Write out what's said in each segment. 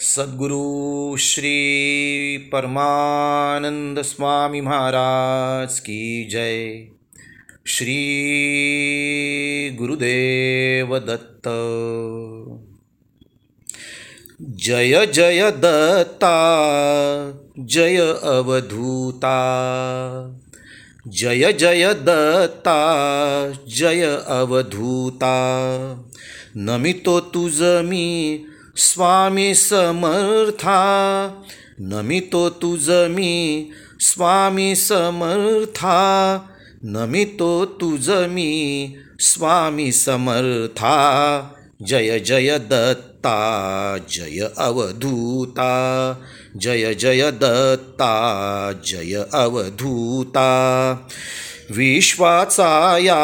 सद्गुरु श्री परमानंद स्वामी महाराज की जय। श्री गुरुदेव दत्त। जय जय दत्ता, जय अवधूता। जय जय दत्ता, जय अवधूता। नमितो तुझ मी स्वामी समर्था, नमितो तुझ मी स्वामी समर्था, नमितो तुझ मी स्वामी समर्था। जय जय दत्ता, जय अवधूता। जय जय दत्ता, जय अवधूता। विश्वाचाया,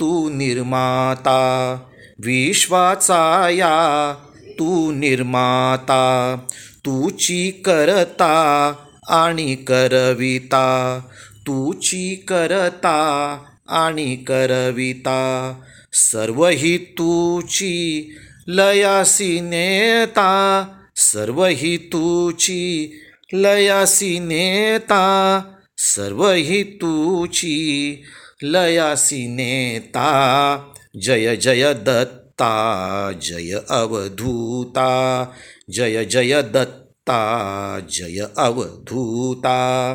तू निर्माता। विश्वाचा या तू निर्माता तूची करता आणि करविता तूची करता आणि करविता सर्व ही तूची लयासी नेता सर्व ही तूची लयासी नेता सर्व ही तूची लयासी नेता. जय जय दत्त दत्ता, जय अवधूता। जय जय दत्ता, जय अवधूता।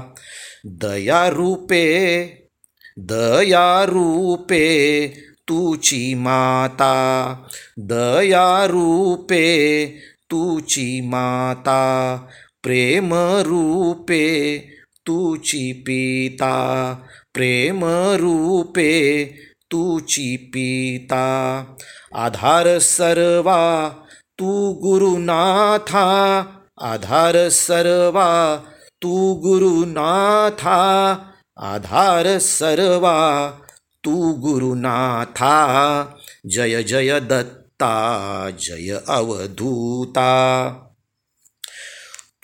दयारूपे दयारूपे तुची माता। दयारूपे तुची माता। प्रेमरूपे तुची पिता। प्रेमरूपे तुची पिता आधार सर्वा, तू गुरुनाथा, आधार सर्वा, तू गुरुनाथा, आधार सर्वा, तू गुरुनाथा, जय जय दत्ता, जय अवधूता।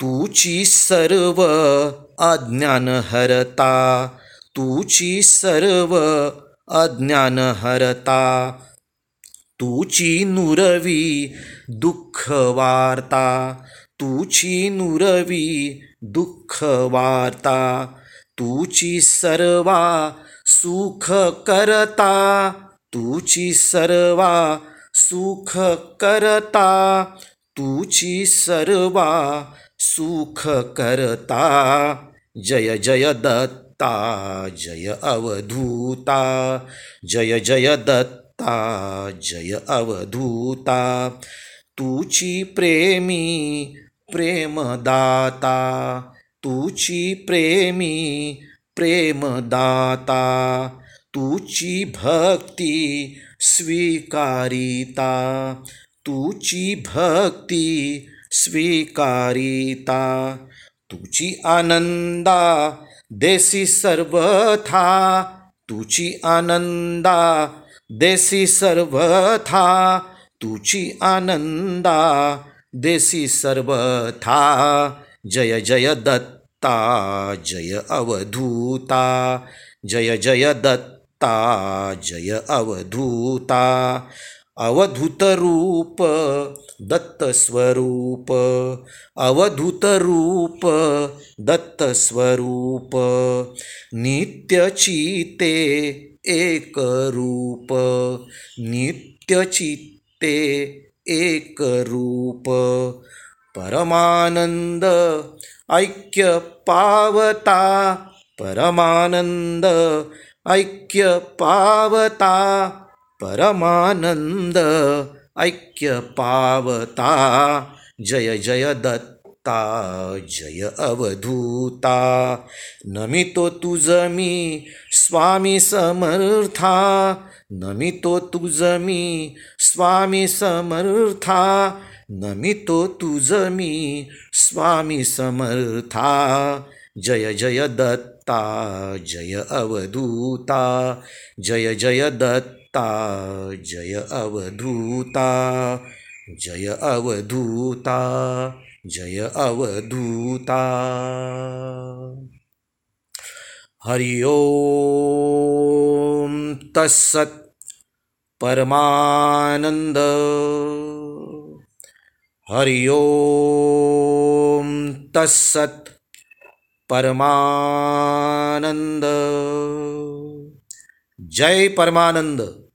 तूची सर्व अज्ञान हरता तूची सर्व अज्ञान हरता तुची नुरवी दुःख वार्ता तुची नुरवी दुःख वार्ता तुची सर्वा सुख करता तुची सर्वा सुख करता तुची सर्वा सुख करता जय जय दत्ता। जय अवधूता। जय जय दत्ता, जय अवधूता। तुची प्रेमी, प्रेमदाता। तुची प्रेमी, प्रेमदाता। तुची भक्ती, स्वीकारिता। तुची भक्ती, स्वीकारिता। तुची आनंदा देसी सर्वथा, तुची आनंदा। देसी सर्वथा, तुची आनंदा। देसी सर्वथा, जय जय दत्ता, जय अवधूता। जय जय दत्ता, जय अवधूता। अवधूत रूप दत्त स्वरूप अवधूत रूप दत्त स्वरूप नित्यचिते एक रूप नित्यचित्ते एक रूप परमानंद ऐक्य पावता परमानंद ऐक्य पावता परमानंद ऐक्य पावता जय जय दत्त, जय अवधूता। नमितो तुझ मी स्वामी समर्था। नमितो तुझ मी स्वामी समर्था। नमितो तुझ मी स्वामी समर्था। जय जय दत्ता, जय अवधूता। जय जय दत्ता। जय अवधूता जय अवधूता जय अवधूता। हरि ओम परमानंद हरि ओम परमानंद जय परमानंद